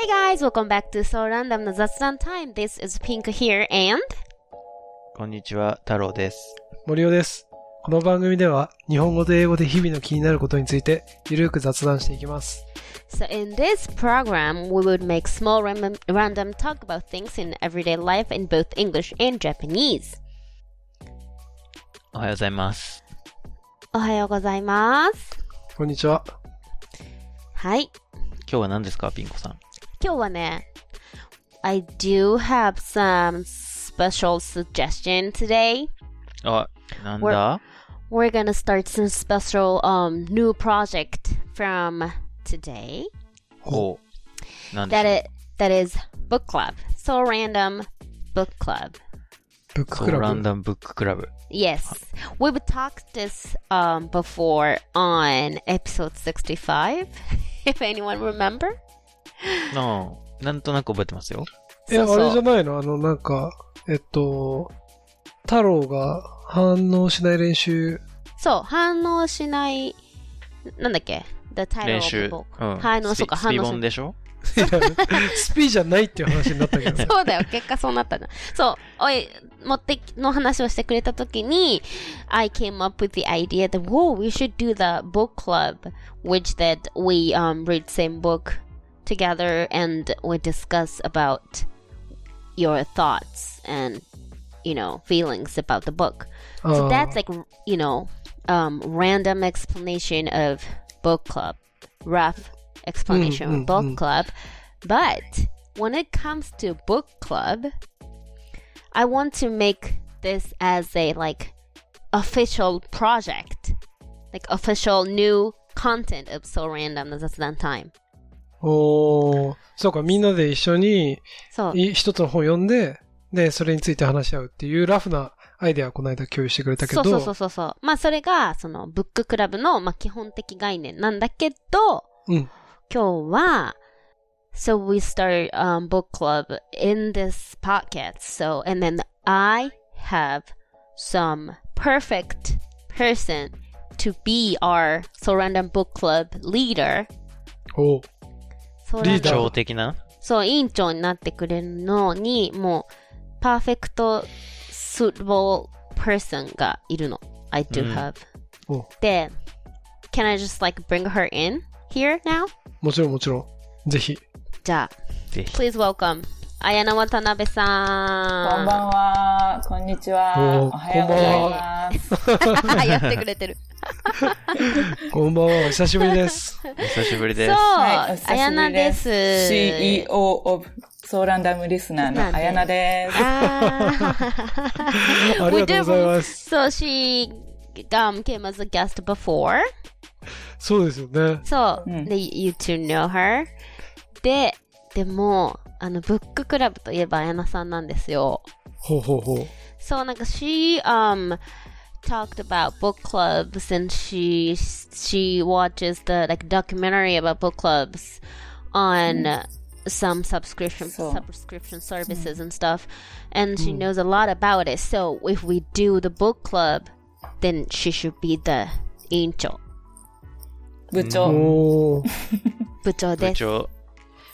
Hey guys, welcome back to So Random の雑談 Time. This is Pink here and こんにちは、太郎です。森尾です。この番組では日本語と英語で日々の気になることについてゆるく雑談していきます。so in this program we would make small random, random talk about things in everyday life in both English and Japanese. おはようございます。おはようございます。こんにちは。はい。今日は何ですか、ピンコさん。今日はね、I do have some special suggestion today. あ、なんだ We're gonna start some special um new project from today. ほう。なんで That す it that is book club. So random book club. ブックかクラブ。ランダムブッククラブ。 Yes. We've talked this um before on episode 65 if anyone remember. ああ、なんとなく覚えてますよ。え、あそうそうれじゃないの？あの、なんか、えっと、太郎が反応しない練習。そう、反応しない、なんだっけ ?The title 練 of the 習。book. うん。反応、そうか、反応しボンでしょ？いやスピじゃないっていう話になったけど。そうだよ、結果そうなったの。そう、おい、持ってきの話をしてくれたときに、I came up with the idea that, whoa, we should do the book club, which that we um, read same book together and we discuss about your thoughts and, you know, feelings about the book. あ So that's like, you know, um, random explanation of book club, rough explanation Mm, of book mm, mm. club. But when it comes to book club, I want to make this as a like official project, like official new content of So Random that's that time. おーそうか、みんなで一緒に一つの本を読んで、で、それについて話し合うっていうラフなアイデアをこの間共有してくれたけど、そうそうそうそう。まあそれがそのブッククラブのまあ基本的概念なんだけど、うん今日は So we start um, book club in this podcast. So and then I have some perfect person to be our So Random Book Club leader. おーそうリーダー長的なそう、委員長になってくれるのに、もう、パーフェクト、suitable person がいるの。I do うん have. おで、can I just like bring her in here now? もちろんもちろん。ぜひ。じゃあ、ぜひ。please welcome. 綾野渡辺さん。こんばんは。こんにちは。おはようございます。は。やってくれてる。こんばんは、お久しぶりです。お久しぶりです。そう、はい、綾り菜です。CEO of ソーランダムリスナーの綾菜です。ありがとうございます。So she um, came as a guest before. そうですよね。そう。うんで、you two know her. で、でも、あの、ブッククラブといえば、綾菜さんなんですよ。ほうほうほう。そう、なんか、she, um, talked about book clubs and she, she watches the, like, documentary about book clubs on some subscription, そう subscription services and stuff. And she knows a lot about it. So, if we do the book club, then she should be the 委員長。部長、おー部長です。部長、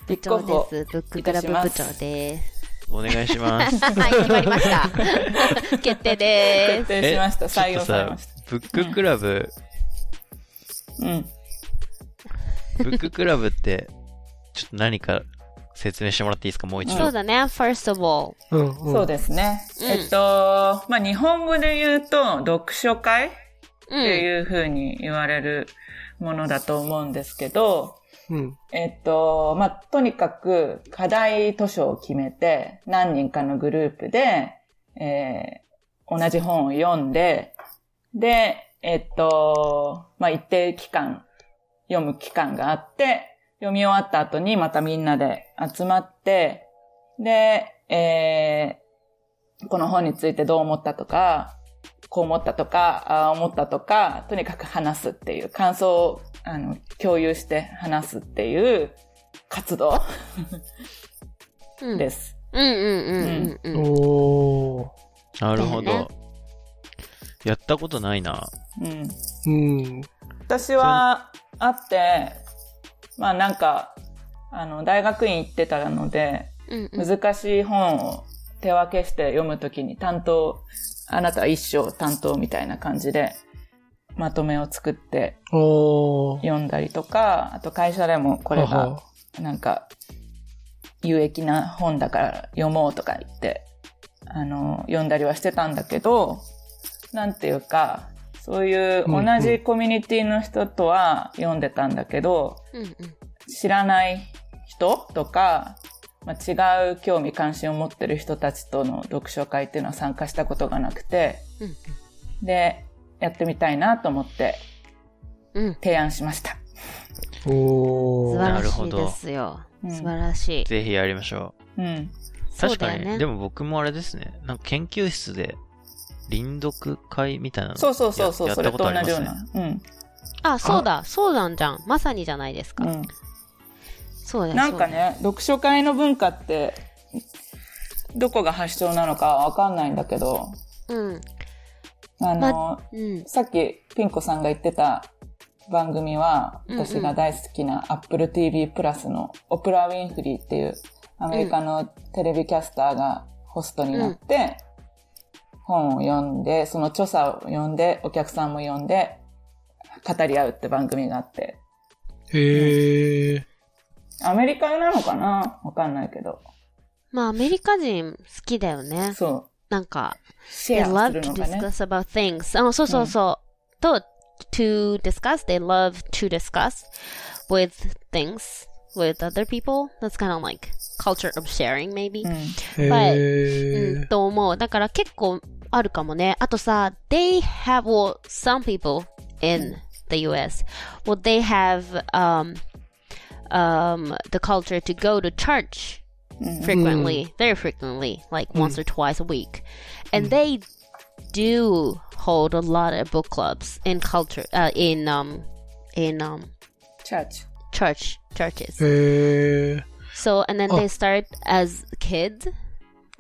部長です。ブッククラブ部長です。お願いします。はい、決まりました。決定で決定しました。採用さされました。、ブッククラブ、うん。ブッククラブって、ちょっと何か説明してもらっていいですか？もう一す。度。そうだね、first of all. うんうん。そうですね。うんえっと、まあ、日本語で言うと、読書会っうん。ていう風に言われるものだと思うんですけど、うん。えっと、まあ、とにかく課題図書を決めて、何人かのグループで、えー同じ本を読んで、で、えっと、まあ、一定期間、読む期間があって、読み終わった後にまたみんなで集まって、で、えーこの本についてどう思ったとか、こう思ったとか、ああ思ったとか、とにかく話すっていう、感想をあの共有して話すっていう活動うんです。うんうんうんうんうん。おー。なるほど。やったことないな。うん。うん。私は、あって、まあなんか、あの、大学院行ってたので、うんうん。難しい本を手分けして読むときに担当、あなたは一生担当みたいな感じで、まとめを作って。読んだりとか、あと会社でもこれはがはなんか有益な本だから読もうとか言って、あの、読んだりはしてたんだけど、なんていうか、そういう同じコミュニティの人とは読んでたんだけど、うんうん。知らない人とか、まあ、違う興味関心を持ってる人たちとの読書会っていうのは参加したことがなくて、うんで、やってみたいなと思ってうん。うん。提案しました。おー。素晴らしいですよ。うん素晴らしい。ぜひやりましょうん。う。そう確かに、ねでも僕もあれですね。なんか研究室で、臨読会みたいなのそうそうそうそう、ややったそれこととあります同じようね。な。うん。あ、そうだ。そうなんじゃん。まさにじゃないですか。うん。そうだよ。なんかね、読書会の文化って、どこが発祥なのかわかんないんだけど、そうだよ。あの、うん。さっきピンコさんが言ってた番組は、私が大好きな Apple TV プラスのオプラ・ウィンフリーっていうアメリカのテレビキャスターがホストになって、本を読んで、その著者を読んで、お客さんも読んで、語り合うって番組があって、へえ。アメリカなのかな？わかんないけど。まあ、アメリカ人好きだよね。そう。なんか、シ they ェアす love る to のがね。 discuss about things. あ、そうそうそう。と、to discuss, they love to discuss with things with other people. That's kind of like culture of sharing, maybe. うん。へえ。うん、と思う。だから結構あるかもね。あとさ、they have, well, some people in the US, well, they have, um, um, the culture to go to church frequently, mm. very frequently, like mm. once or twice a week. And mm. they do hold a lot of book clubs in culture, uh, in um, in um, church, church, churches. Uh, so and then oh. they start as kids.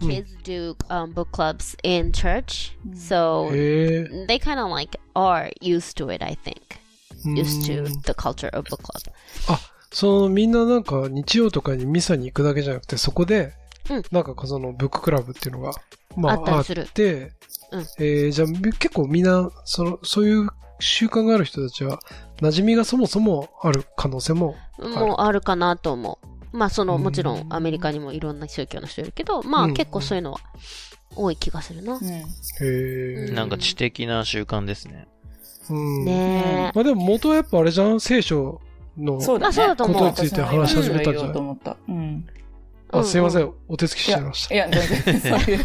Mm. Kids do um, book clubs in church, mm. so uh, they kind of like are used to it. I think used to mm. the culture of book club. Oh. そのみんななんか日曜とかにミサに行くだけじゃなくて、そこでうん、なんかそのブッククラブっていうのが、まああっあったりするて、うんえーじゃあ結構みんな、その、そういう習慣がある人たちは、馴染みがそもそもある可能性も、もうあるかなと思う。まあその、うんもちろんアメリカにもいろんな宗教の人いるけど、まあうん結構そういうのは多い気がするな。うん。へえ。なんか知的な習慣ですね。うん。ねえ。まあでも元はやっぱあれじゃん、聖書の、そうだね。まあそうだと思うことについて話し始めたんじゃない？あ、すいませうんん、お手つきしちゃいまし、た。いや、全然、そういう、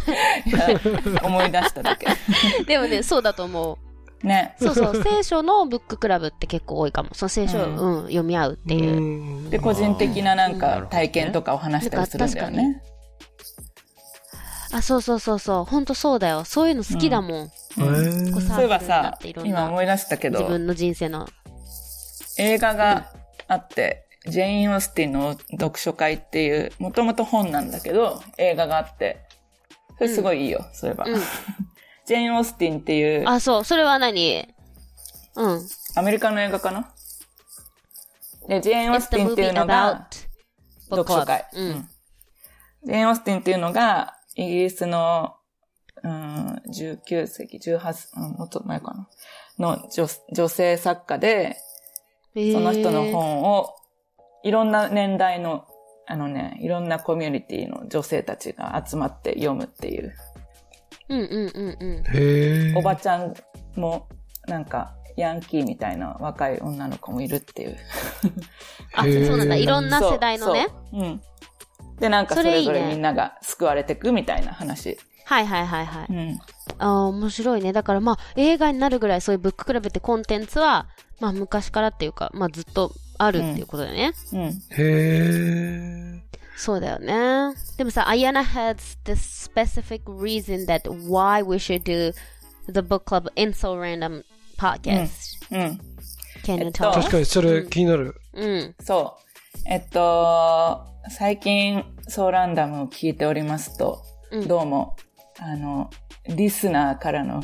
思い出しただけ。でもね、そうだと思う。ね。そうそう、聖書のブッククラブって結構多いかも。その聖書を、うんうん、読み合うっていう。うんで、個人的ななんか体験とかを話したりするんだよね。あ、そうそうそうそう。ほんとそうだよ。そういうの好きだもん。そういえばさ今思い出したけど、自分の人生の。映画があって、ジェイン・オースティンの読書会っていう、もともと本なんだけど、映画があって、それすごいいいよ、そういえば。うん。ジェイン・オースティンっていう、あ、そう。それは何？うん。アメリカの映画かな？で、ジェイン・オースティンっていうのが、読書会 club。。うん。ジェイン・オースティンっていうのが、イギリスの、うん、19世紀、18、うん、もっと前かな？の女女性作家で、その人の。本を、いろんな年代の、あのね、いろんなコミュニティの女性たちが集まって読むっていう。うんうんうんうん。へえ。おばちゃんも、なんか、ヤンキーみたいな若い女の子もいるっていう。あ、そうなんだ。いろんな世代のね。そううん。で、なんかそれぞれみんなが救われてくみたいな話。はいはいはいはい。うん。ああ、面白いね。だからまあ、映画になるぐらいそういうブッククラブってコンテンツは、まあ昔からっていうか、まあずっとあるっていうことだよね。うん。へえ。そうだよね。でもさ、Ayana has this specific reason that why we should do the book club in so random podcast. うん。Can you えっと tell 確?かにそれ気になる。うん。そう。えっと、最近、ソーランダムを聞いておりますと、うんどうも、あの、リスナーからの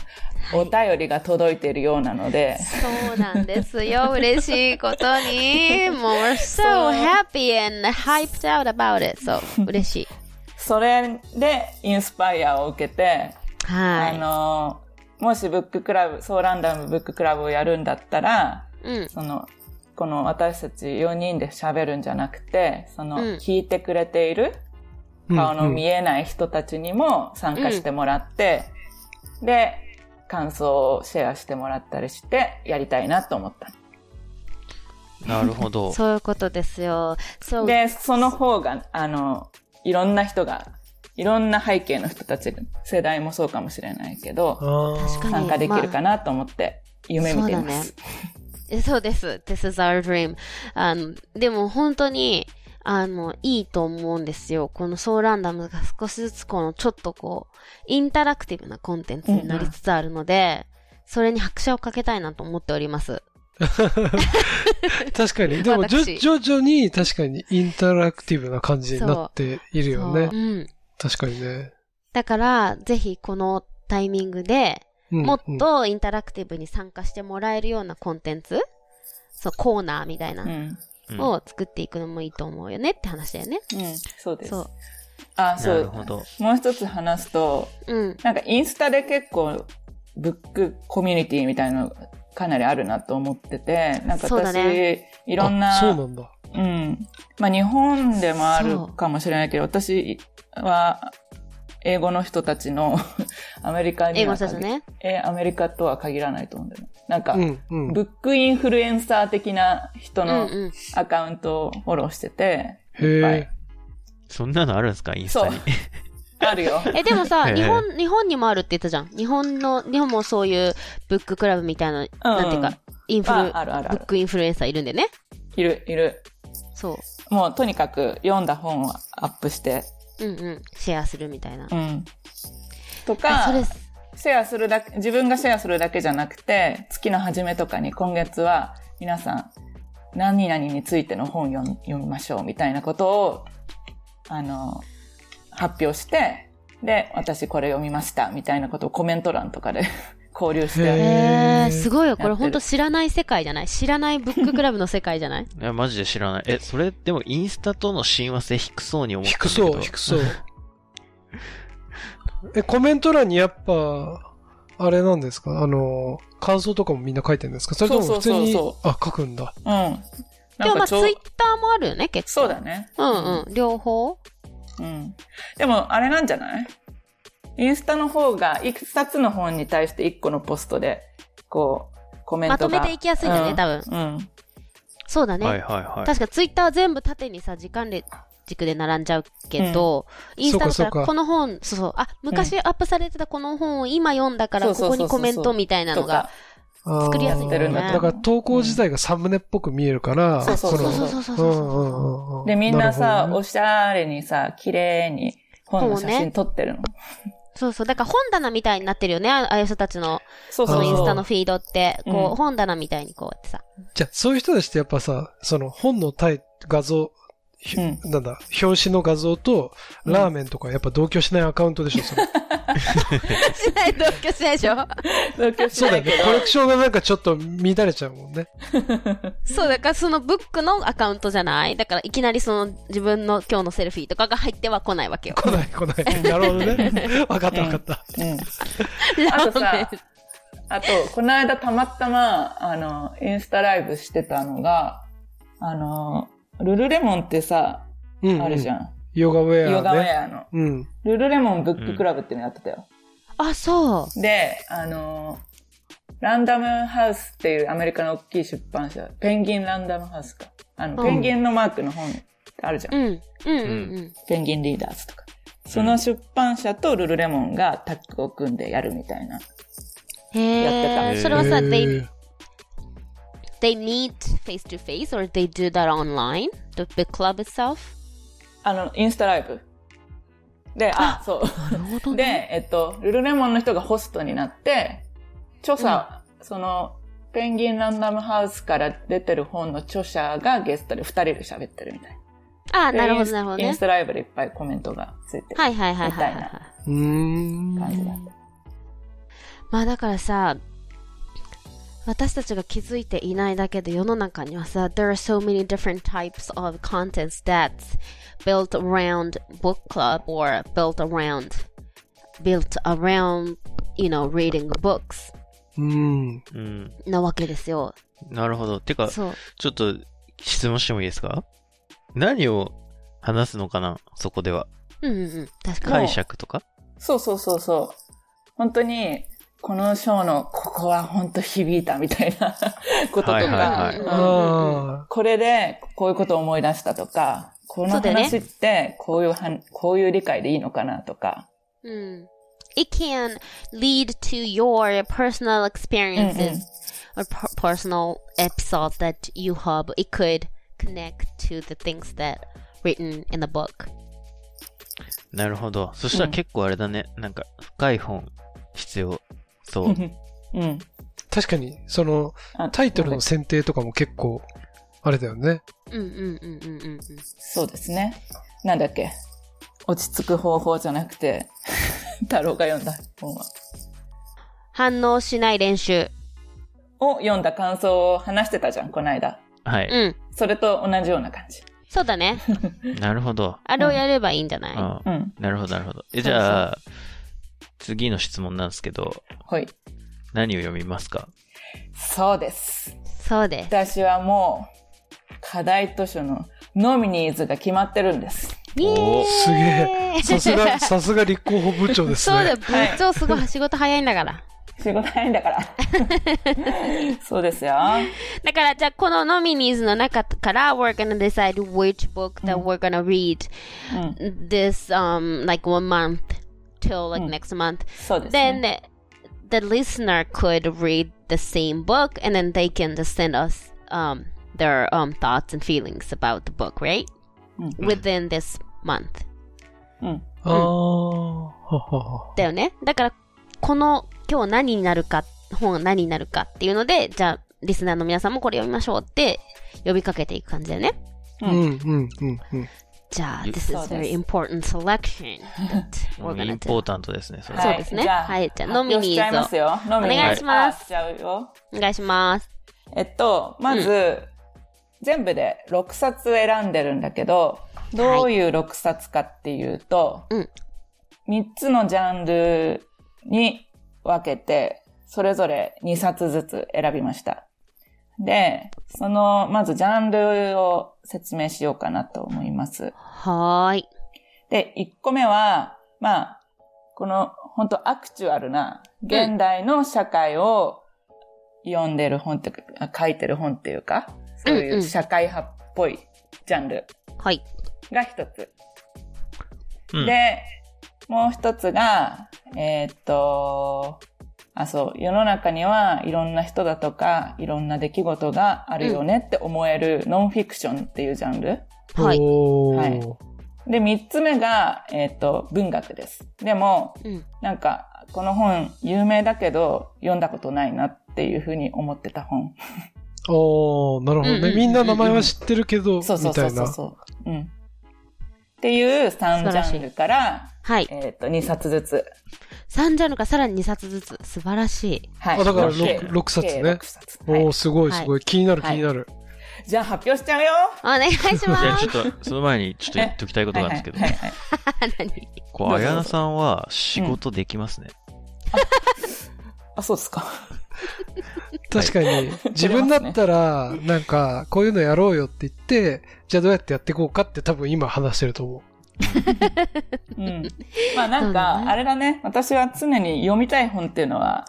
お便りが届いているようなので、そうなんですよ。嬉しいことに。もう、we're so happy and hyped out about it. そう、嬉しい。それでインスパイアを受けて、あはい。の、もしブッククラブ、ソーランダムブッククラブをやるんだったら、うん。その、この私たち4人で喋るんじゃなくて、その、うん聞いてくれている顔の見えない人たちにも参加してもらって、で、感想をシェアしてもらったりして、やりたいなと思った。なるほど。そういうことですよ。そう。で、その方が、あの、いろんな人が、いろんな背景の人たち、世代もそうかもしれないけど、あ確かに参加できるかなと思って、夢見ています。えそうです。This is our dream. あの、でも本当に、あの、いいと思うんですよ。このソーランダムが少しずつこのちょっとこう、インタラクティブなコンテンツになりつつあるので、それに拍車をかけたいなと思っております。確かに。でも、徐々に確かにインタラクティブな感じになっているよねそう。うん。確かにね。だから、ぜひこのタイミングで、うんもっとインタラクティブに参加してもらえるようなコンテンツ、そう、コーナーみたいなうん。うんを作っていくのもいいと思うよねって話だよね。うん。そうです。そう。あ、そうなる。ほど。もう一つ話すと、うん。なんかインスタで結構、ブックコミュニティみたいなのかなりあるなと思ってて、なんか私、ねいろんな、あそうなんだ。うん。まあ日本でもあるかもしれないけど、私は英語の人たちの アメリカに英語ね。えアメリカとは限らないと思うんだよね。なんか、うん、うん。ブックインフルエンサー的な人うんのうん。アカウントをフォローしてて、へいっぱいえ。そんなのあるんですか？インスタに。あるよ。え、でもさ、日本、日本にもあるって言ったじゃん。日本の、日本もそういうブッククラブみたいな、なんていうか、インフル、ああるあるある。ブックインフルエンサーいるんでね。いる、いる。そう。もうとにかく読んだ本をアップして、うんうん。シェアするみたいな。うん。とあかそ、れす、シェアするだけ、自分がシェアするだけじゃなくて、月の初めとかに今月は皆さん、何々についての本読み読みましょうみたいなことを、あの、発表して、で、私これ読みましたみたいなことをコメント欄とかで交流して、へえー、ーすごいよ。これ本当知らない世界じゃない？知らないブッククラブの世界じゃない？いや、マジで知らない。え、それ、でもインスタとの親和性低そうに思ったんだけど。低そう、低そう。え、コメント欄にやっぱ、あれなんですか？あの、感想とかもみんな書いてるんですか？それとも普通に、そうそうあ、書くんだ。うん。でもまあ、ツイッターもあるよね、結構。そうだね。うんうん。両方うん。でも、あれなんじゃない？インスタの方が、いくつの本に対して一個のポストで、こう、コメントが。まとめていきやすいんだねうん。多分。うん。そうだね。はいはいはい。確かツイッターは全部縦にさ、時間列軸で並んじゃうけど、インスタだったそうかそうか。らこの本、そうそう、あ、昔アップされてたこの本を今読んだから、ここにコメントみたいなのが。作りやすいんだよね。だから投稿自体がサムネっぽく見えるから、そうそうそうの。そうで、みんなさ、おしゃれにさ、綺麗に本の写真撮ってるの。そうそう。だから本棚みたいになってるよね。ああいう人たちの、そうそうのインスタのフィードって、こうんう、本棚みたいにこうやってさ。じゃあ、そういう人たちってやっぱさ、その本のタイ画像、ひうんなんだ、表紙の画像と、うんラーメンとかやっぱ同居しないアカウントでしょ、それ。しない同居しないでしょ？同居しそうだよね。コレクションがなんかちょっと乱れちゃうもんね。そう、だからそのブックのアカウントじゃない？だからいきなりその自分の今日のセルフィーとかが入っては来ないわけよ。来ない来ない。なるほどね。わかったわかった。うん。ラあとーメンさ、あと、この間たまたま、あの、インスタライブしてたのが、あの、ルルレモンってさ、うん、あるじゃん。ん。ヨガウェアね。ヨガウェアの。うん。ルルレモンブッククラブっていうのやってたよ。あ、そう。で、あの、ランダムハウスっていうアメリカの大きい出版社、ペンギンランダムハウスか。あの、うんペンギンのマークの本あるじゃん。うん。うんうんうん。ペンギンリーダーズとか。その出版社とルルレモンがタッグを組んでやるみたいな。へやってたえ。それはさ、へ they, ー they meet face to face or they do that online? The book club itself? あの、インスタライブ。で、あ、そう。なるほどで、えっと、ルルレモンの人がホストになって、著者、その、ペンギンランダムハウスから出てる本の著者がゲストで二人で喋ってるみたいあ、な。なるほど、でなるほどねインス。タライブでいっぱいコメントがついてる。はいはいはいはいはいみたいはうーん。感じだった。まあだからさ、私たちが気づいていないだけで世の中にはさ、there are so many different types of contents that's built around book club or built around, built around, you know, reading books うん。うん。なわけですよ。なるほど。てか。ちょっと質問してもいいですか？何を話すのかな？そこでは。うんうんうん。確かに。解釈とか？そうそうそうそう。本当に、この章のここは本当響いたみたいな こととか、これでこういうことを思い出したとか、このそうだよね話ってこういうはん、こういう理解でいいのかなとか。うん。It can lead to your personal experiences or per- personal episodes that you have. It could connect to the things that written in the book. なるほど。そしたら結構あれだね。なんか、深い本必要。そう。うん。確かに、その、あタイトルの選定とかも結構、あれだよね。うんうんうんうんうんうん。そうですね。なんだっけ。落ち着く方法じゃなくて、太郎が読んだ本は。反応しない練習。を読んだ感想を話してたじゃん、この間。はい。うん。それと同じような感じ。そうだね。なるほど。あれをやればいいんじゃない、うん。なるほど、なるほど。え、じゃあ、次の質問なんですけど、はい。何を読みますか？そうです。そうです。私はもう、課題図書のノミニーズが決まってるんです。イエーイすげえ。さすが、さすが立候補部長ですそうだよ、ね。部長すごい仕事早いんだから。仕事早いんだから。そうですよ。だから、じゃあ、このノミニーズの中から、we're gonna decide which book that we're gonna read うん this, um, like one month till like next month. そうですね。Then the listener could read the same book and then they can just send us, um, their, um, thoughts and feelings about the book, right? うん Within this month. うん。だよね。だから、この、今日何になるか、本は何になるかっていうので、じゃあ、リスナーの皆さんもこれ読みましょうって呼びかけていく感じだよね。うん、うん、うん、うん。じゃあ、ゆ this is very important selection that we're イ gonna ンポー do. タントですね、それ。そうですねはいじゃあ発表しちゃいますよ。ノミニーズ。お願いします。お願いします。えっと、まず、全部で6冊選んでるんだけど、どういう6冊かっていうと、うん3つのジャンルに分けて、それぞれ2冊ずつ選びました。で、その、まずジャンルを説明しようかなと思います。はーい。で、1個目は、まあ、この、本当アクチュアルな、現代の社会を読んでる本って書いてる本っていうか、そういんううん社会派っぽいジャンルはい。が一つ。うんで、もう一つが、えーっと、あ、そう、世の中にはいろんな人だとか、いろんな出来事があるよねって思えるノンフィクションっていうジャンル。はい。はいで、三つ目が、えーっと、文学です。でも、うん。なんか、この本有名だけど、読んだことないなっていうふうに思ってた本。おー、なるほどね。うんうんうんうんみんな名前は知ってるけど、そうそうそみたいな。うそうそう。うん。っていう3ジャンルから、はい。えーっと、2冊ずつ。3ジャンルからさらに2冊ずつ。素晴らしい。はい。あだから計六六冊ね計六冊はいおー、すごいすごい。気になる気はいになる。じゃあ発表しちゃうよお願いしいや、ます。ちょっと、その前にちょっと言っときたいことがあるんですけどはい、はいはいはい 何？こう、あやなさんは仕事できますね。あ、そうですか。確かに、自分だったら、なんか、こういうのやろうよって言って、じゃあどうやってやっていこうかって多分今話してると思う。うん。まあなんか、ねあれだね。私は常に読みたい本っていうのは、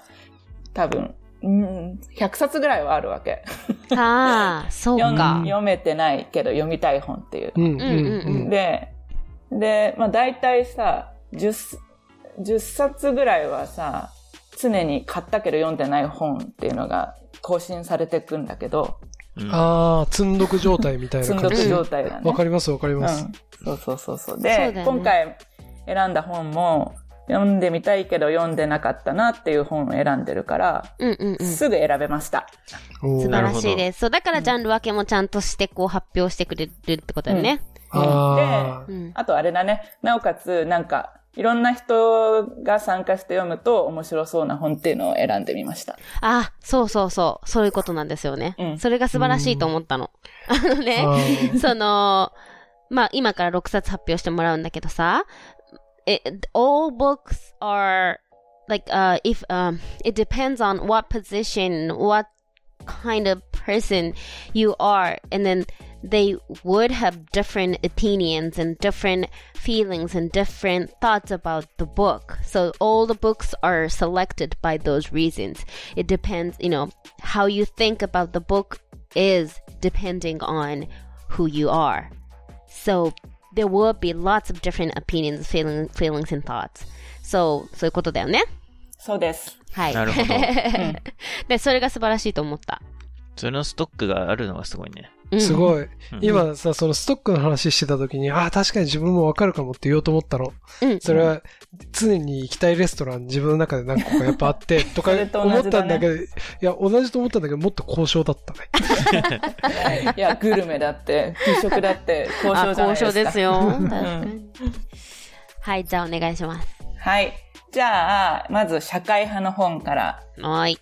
多分、うん、100冊ぐらいはあるわけ。ああ、そう読んか。読めてないけど読みたい本っていう。うん、うん、うんうんうん。で、で、まあ大体さ、10、10冊ぐらいはさ、常に買ったけど読んでない本っていうのが更新されていくんだけど、うんあー、積んどく状態みたいな積ん感じ。どく状わ態だね。かりますわかります。うん。そうそうそうそう。で、ね今回選んだ本も、読んでみたいけど読んでなかったなっていう本を選んでるから、うんうんうん。すぐ選べました。素晴らしいです。そう、だからジャンル分けもちゃんとして、こう発表してくれるってことだよね。あうん。あとあれだね、なおかつなんか、いろんな人が参加して読むと面白そうな本っていうのを選んでみました。あ、そうそうそう。そういうことなんですよね。うんそれが素晴らしいと思ったの。あのね、その、まあ、今から6冊発表してもらうんだけどさ、it, all books are, like, uh, if, um, it depends on what position, what kind of person you are, and then they would have different opinions and different feelings and different thoughts about the book. So all the books are selected by those reasons. It depends, you know, how you think about the book is depending on who you are. So there will be lots of different opinions, feeling, feelings, and thoughts. So, そういうことだよね。そうです。はい。なるほどで、それが素晴らしいと思った。それのストックがあるのがすごいね。 うんすごい。うん今さ、そのストックの話してた時に、ああ、確かに自分もわかるかもって言おうと思ったの。うん。それは、常に行きたいレストラン自分の中で何個かやっぱあって、とか思ったんだけど、いや、同じと思ったんだけど、もっと交渉だったね。いや、グルメだって、給食だって、交渉じゃないですか。あ交渉ですよ。ん確かに。はい、じゃあお願いします。はい。じゃあ、まず社会派の本から。はい。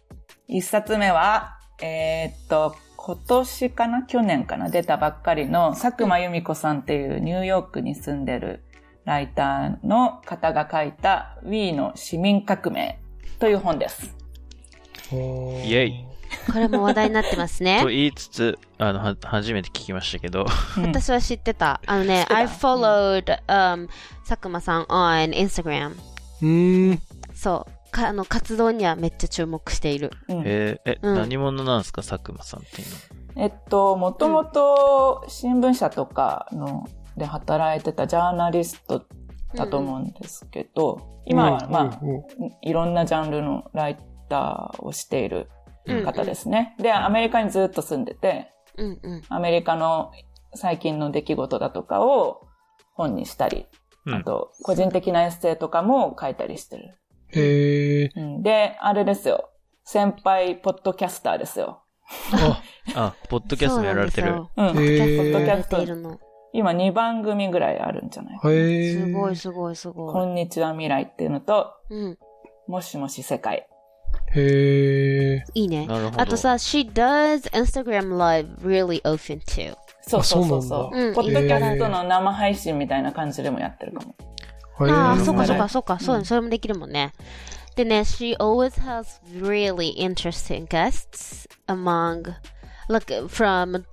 一冊目は、えーっと、今年かな去年かな出たばっかりの佐久間由美子さんっていうニューヨークに住んでるライターの方が書いた Wii の市民革命という本です。イイェイ。これも話題になってますねと。言いつつ、あの、は、初めて聞きましたけど、うん 私は知ってた。あのね I followed、um, 佐久間さん on Instagram. うーん。そう。かあの活動にはめっちゃ注目している。うんえーえ、うん何者なんですか、佐久間さんっていうのは？えっと、もともと新聞社とかので働いてたジャーナリストだと思うんですけど、今はまあ、うんうんいろんなジャンルのライターをしているうん方ですね。で、アメリカにずっと住んでて、うんうん。アメリカの最近の出来事だとかを本にしたり、うんあと、個人的なエッセイとかも書いたりしてる。へえ。うんで、あれですよ。先輩ポッドキャスターですよ。あ、あ、ポッドキャストもやられてる。うん。ポッドキャスト。今2番組ぐらいあるんじゃない。すごいすごいすごい。こんにちは未来っていうのと、うん。もしもし世界。へえ。いいねあとさ、she does Instagram live really often too. そうそうそうポッドキャストの生配信みたいな感じでもやってるかも。ああ、そっかうんそっかそっか。そううんね、それもできるもんね。でね、she always has really interesting guests among, like, from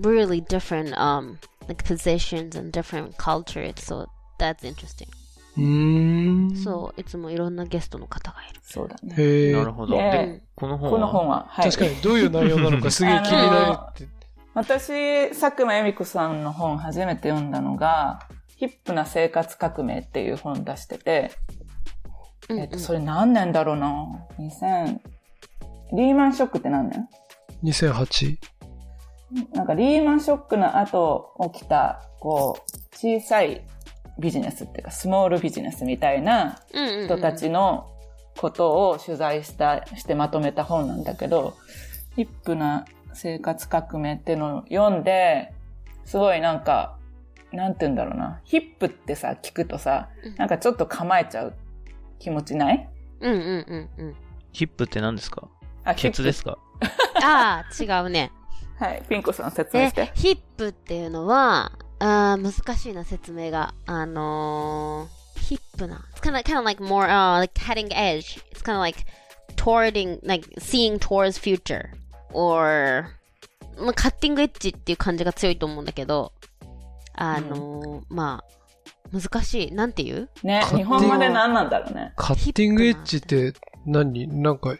really different, um, like, positions and different cultures. So, that's interesting. うーん。そう、いつもいろんなゲストの方がいる。そうだね。へえ。なるほど。でで、この本はこの本は、はい。確かにどういう内容なのかすげえ気になるって。私、佐久間由美子さんの本初めて読んだのが、ヒップな生活革命っていう本出してて、うんうんえっと、それ何年だろうな ?2000、リーマンショックって何年？2008。なんかリーマンショックの後起きた、こう、小さいビジネスっていうか、スモールビジネスみたいな人たちのことを取材した、してまとめた本なんだけど、ヒップな生活革命っていうのを読んで、すごいなんか、なんて言うんだろうな。ヒップってさ、聞くとさうん、なんかちょっと構えちゃう気持ちない？うんうんうんうん。ヒップって何ですか？あケツですか？ああ、違うね。はい、ピンコさん説明でして、。ヒップっていうのは、あー難しいな、説明が。あのー、ヒップな。It's kind of, kind of like more, uh, like cutting edge. It's kind of like towarding, like seeing towards future. Or, まあカッティングエッジっていう感じが強いと思うんだけど、あのーまあ、難しい。なんて言う？ね、日本語で何なんだろうね。カッティングエッジって何？なんか、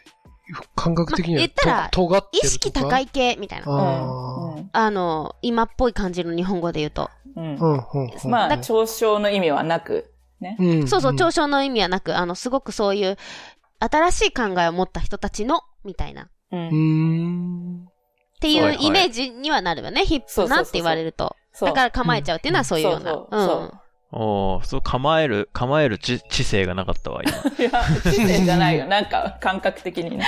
感覚的にまあったらと尖って意るとか？識高い系みたいな。あうんあの、今っぽい感じの日本語で言うと。うんあ。うん、うん、うん。まあ、嘲笑の意味はなく、ね。うんそうそう、ん嘲笑の意味はなく、あの、すごくそういう、新しい考えを持った人たちの、みたいな。っう。うんーん。ていはいうはいイメージにはなるよね、ヒップなって言われると。だから構えちゃうっていうのはそういうような。そうそうそうおーそう構える、構える知知性がなかったわ、今。いや、知性じゃないよ。なんか、感覚的にね。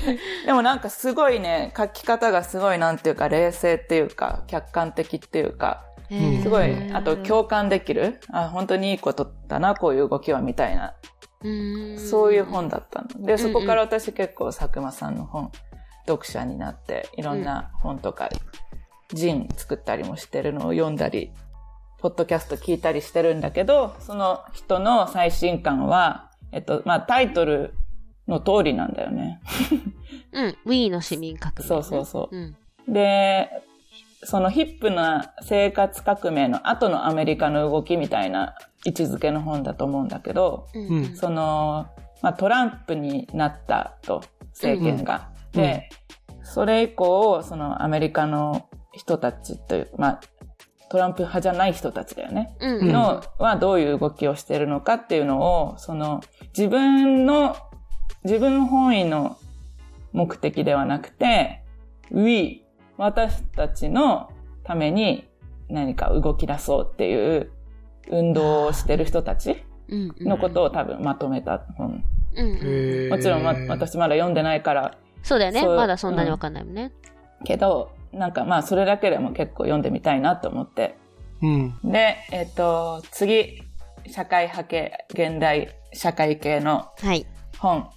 でもなんかすごいね、書き方がすごいなんていうか、冷静っていうか、客観的っていうか、すごい、あと共感できる。あ、本当にいいことだな、こういう動きは、みたいな。うそういう本だったの。で、そこから私結構佐久間さんの本、読者になって、いろんな本とか、ジン作ったりもしてるのを読んだり、ポッドキャスト聞いたりしてるんだけど、その人の最新刊は、えっと、まあ、タイトルの通りなんだよね。うん。Wii の市民革命ね。そうそうそううん。で、そのヒップな生活革命の後のアメリカの動きみたいな位置づけの本だと思うんだけど、うんうんその、まあ、トランプになったと、政権が。うんで、それ以降、そのアメリカの人たちという、まあ、トランプ派じゃない人たちだよね。うん。うんの、はどういう動きをしてるのかっていうのを、その、自分の、自分の本意の目的ではなくて、we、私たちのために何か動き出そうっていう運動をしてる人たちのことを多分まとめた本。うんもちろん、ま、私まだ読んでないから、そうだよね。まだそんなにわかんないもんね。けど、なんかまあそれだけでも結構読んでみたいなと思って。うん。で、えっ、と、次、社会派系、現代社会系のはい。本。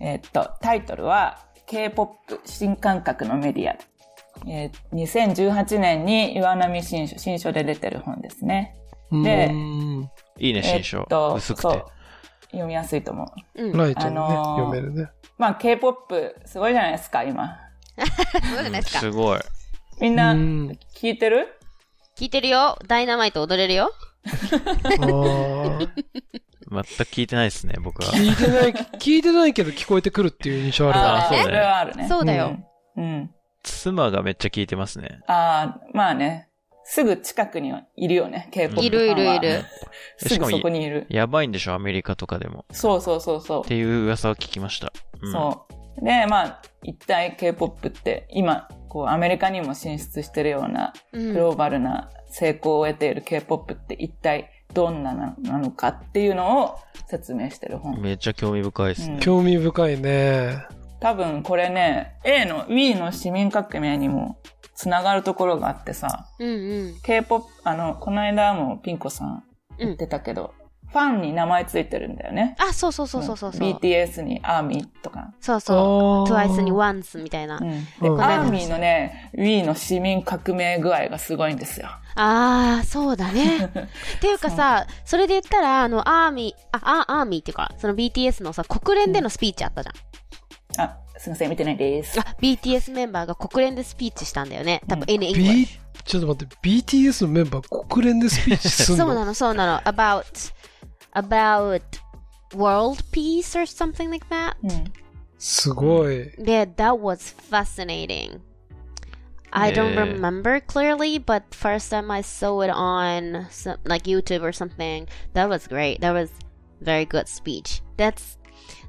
えっと、タイトルは、K-POP 新感覚のメディア。えー2018年に岩波新書、新書で出てる本ですね。でうんいいね、新書。えっと薄くてそう。読みやすいと思う。うん。ライトにね、あのー読めるね。まあ、K-POP すごいじゃないですか、今。そうじゃないですか？すごい。みんなうん聞いてる？聞いてるよ。ダイナマイト踊れるよ。全く聞いてないですね、僕は。聞いてない、聞いてないけど聞こえてくるっていう印象あるな。そうだねそれはあるね。そうだようん。うん。妻がめっちゃ聞いてますね。ああ、まあね。すぐ近くにはいるよね、K-POP。いるいるいる。すぐそこにいる。やばいんでしょ、アメリカとかでも。そうそうそうそうっ。ていう噂を聞きました。うん、そう。で、まあ、一体 K-POP って今、こう、アメリカにも進出してるような、うんグローバルな成功を得ている K-POP って一体どんなななのかっていうのを説明してる本。めっちゃ興味深いですね。興味深いね。多分これね、A の Wii の市民革命にもつながるところがあってさ、うんうん。K-POP、あの、この間もピンコさん言ってたけど、ファンに名前ついてるんだよね。あ、そうそうそうそうそう。BTS にアーミーとか。そうそう。TWICE に ONCE みたいな。うん。で、うんアーミーのね、Wii の市民革命具合がすごいんですよ。ああ、そうだね。っていうかさ、それで言ったら、あの、アーミー、あ、あアーミーっていうか、その BTS のさ、国連でのスピーチあったじゃん。あ、すいません、見てないです。あ、BTS メンバーが国連でスピーチしたんだよね。多分、English。、ちょっと待って、BTS のメンバー国連でスピーチすんの？そうなの、そうなの。about, about world peace or something like that. うん。すごい。 Yeah, that was fascinating. I don't Yeah. remember clearly, but first time I saw it on some, like YouTube or something, that was great. That was very good speech. That's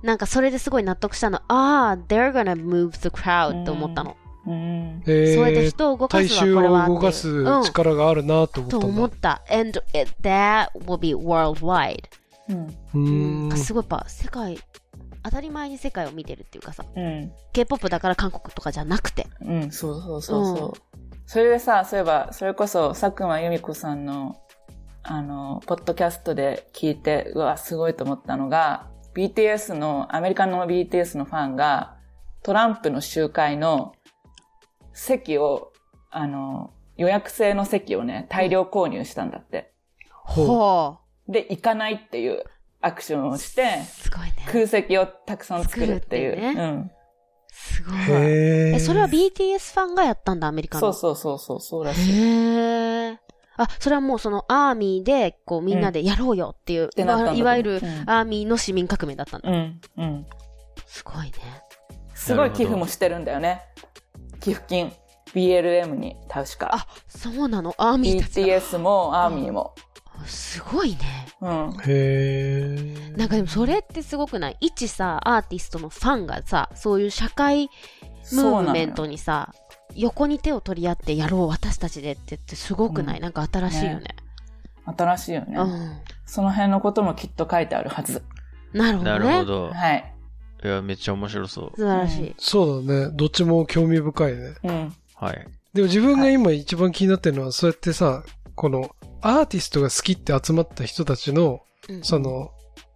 なんかそれですごい納得したの。ああ、they're gonna move the crowd と思ったの。 うん。えそうやってー、人を動か大衆をすわこれは動かす力があるなと思ったとんだ。思った。And it, that will be worldwide. うん。ううん。すごいやっぱ世界、当たり前に世界を見てるっていうかさ、うん。K-POP だから韓国とかじゃなくて。うん、そうそうそうそう。それでさ、そういえば、それこそ、佐久間由美子さんの、あの、ポッドキャストで聞いて、うわ、すごいと思ったのが、BTS の、アメリカの BTS のファンが、トランプの集会の席を、あの、予約制の席をね、大量購入したんだって。ほうほで、行かないっていうアクションをして、う。すごいね。空席をたくさん作るっていう。ねうん。すごい。え、それは BTS ファンがやったんだ、アメリカの？そうそうそうそう、そうらしい。へー。あ、それはもうそのアーミーで、こうみんなでやろうよっていう、てなったんいわゆるうんアーミーの市民革命だったんだ。うん、うん。すごいね。すごい寄付もしてるんだよね。寄付金。BLM に、確か。あ、そうなの？アーミーたちが。BTS も、アーミーも。すごいね。うん。へー。なんかでもそれってすごくない？一さ、アーティストのファンがさ、そういう社会ムーブメントにさ、横に手を取り合ってやろう私たちでってってすごくない、うんなんか新しいよね。新しいよね。うん。その辺のこともきっと書いてあるはず。なるほどね。なるほど。はい。いや、めっちゃ面白そう。素晴らしい。そうだね。どっちも興味深いね。うん。はい。でも自分が今一番気になってるのは、そうやってさ、このアーティストが好きって集まった人たちの、うんその、